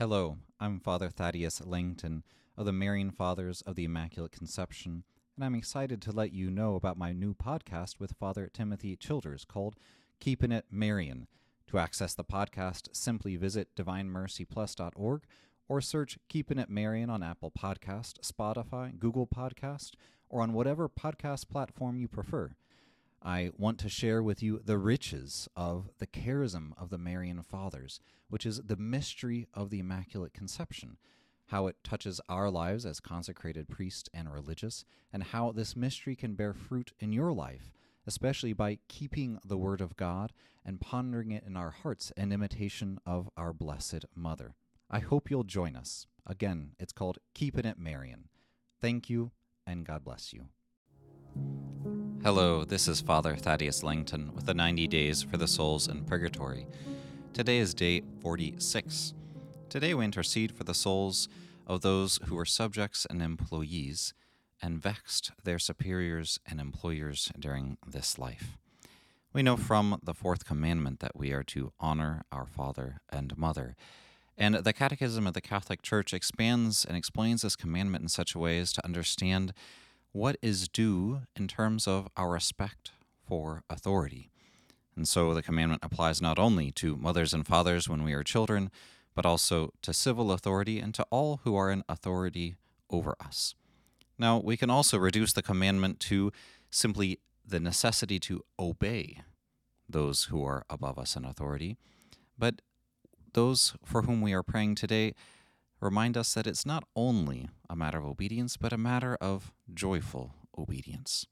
Hello, I'm Father Thaddeus Lancton of the Marian Fathers of the Immaculate Conception, and I'm excited to let you know about my new podcast with Father Timothy Childers called Keeping It Marian. To access the podcast, simply visit divinemercyplus.org or search Keeping It Marian on Apple Podcast, Spotify, Google Podcast, or on whatever podcast platform you prefer. I want to share with you the riches of the charism of the Marian Fathers, which is the mystery of the Immaculate Conception, how it touches our lives as consecrated priests and religious, and how this mystery can bear fruit in your life, especially by keeping the Word of God and pondering it in our hearts in imitation of our Blessed Mother. I hope you'll join us. Again, it's called Keeping It Marian. Thank you, and God bless you. Hello, this is Father Thaddeus Lancton with the 90 Days for the Souls in Purgatory. Today is day 46. Today we intercede for the souls of those who were subjects and employees and vexed their superiors and employers during this life. We know from the fourth commandment that we are to honor our father and mother. And the Catechism of the Catholic Church expands and explains this commandment in such a way as to understand what is due in terms of our respect for authority. And so the commandment applies not only to mothers and fathers when we are children, but also to civil authority and to all who are in authority over us. Now, we can also reduce the commandment to simply the necessity to obey those who are above us in authority. But those for whom we are praying today remind us that it's not only a matter of obedience, but a matter of joyful obedience.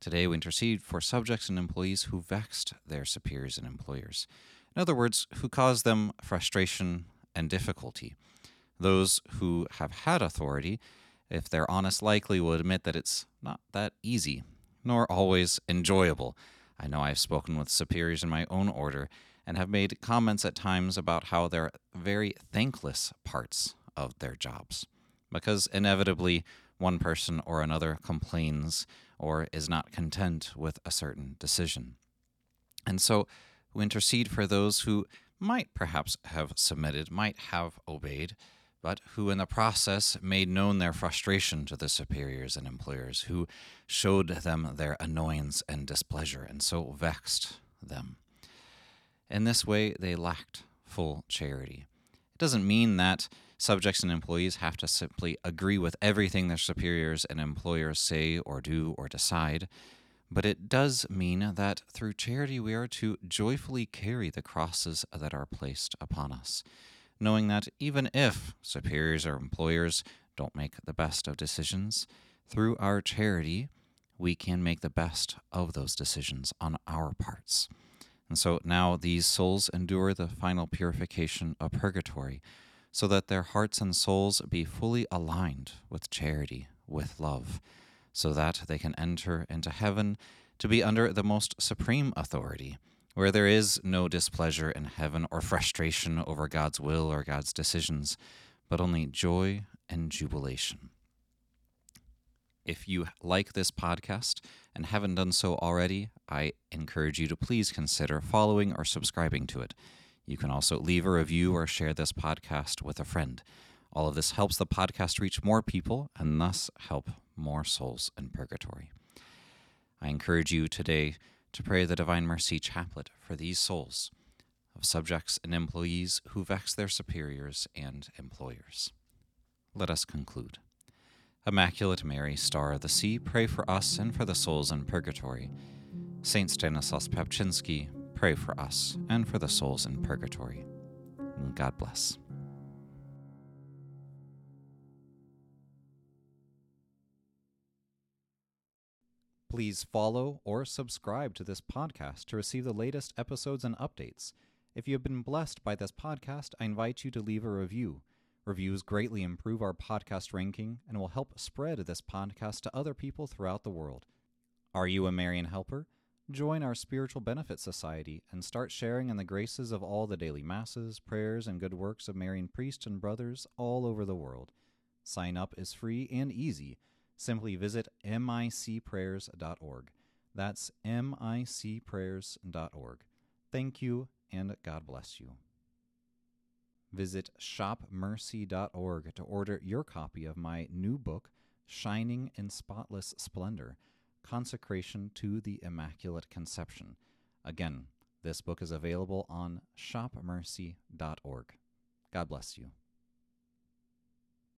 Today, we intercede for subjects and employees who vexed their superiors and employers. In other words, who caused them frustration and difficulty. Those who have had authority, if they're honest, likely will admit that it's not that easy, nor always enjoyable. I know I've spoken with superiors in my own order and have made comments at times about how they're very thankless parts of their jobs. Because inevitably, one person or another complains or is not content with a certain decision. And so we intercede for those who might perhaps have submitted, might have obeyed, but who in the process made known their frustration to the superiors and employers, who showed them their annoyance and displeasure, and so vexed them. In this way, they lacked full charity. It doesn't mean that subjects and employees have to simply agree with everything their superiors and employers say or do or decide, but it does mean that through charity we are to joyfully carry the crosses that are placed upon us, knowing that even if superiors or employers don't make the best of decisions, through our charity we can make the best of those decisions on our parts. And so now these souls endure the final purification of purgatory, so that their hearts and souls be fully aligned with charity, with love, so that they can enter into heaven to be under the most supreme authority, where there is no displeasure in heaven or frustration over God's will or God's decisions, but only joy and jubilation. If you like this podcast and haven't done so already, I encourage you to please consider following or subscribing to it. You can also leave a review or share this podcast with a friend. All of this helps the podcast reach more people and thus help more souls in purgatory. I encourage you today to pray the Divine Mercy Chaplet for these souls of subjects and employees who vex their superiors and employers. Let us conclude. Immaculate Mary, Star of the Sea, pray for us and for the souls in purgatory. Saint Stanislaus Papczynski, pray for us and for the souls in purgatory. God bless. Please follow or subscribe to this podcast to receive the latest episodes and updates. If you have been blessed by this podcast, I invite you to leave a review. Reviews greatly improve our podcast ranking and will help spread this podcast to other people throughout the world. Are you a Marian helper? Join our Spiritual Benefit Society and start sharing in the graces of all the daily masses, prayers, and good works of Marian priests and brothers all over the world. Sign up is free and easy. Simply visit micprayers.org. That's micprayers.org. Thank you, and God bless you. Visit shopmercy.org to order your copy of my new book, Shining in Spotless Splendor Consecration to the Immaculate Conception. Again, this book is available on shopmercy.org. God bless you.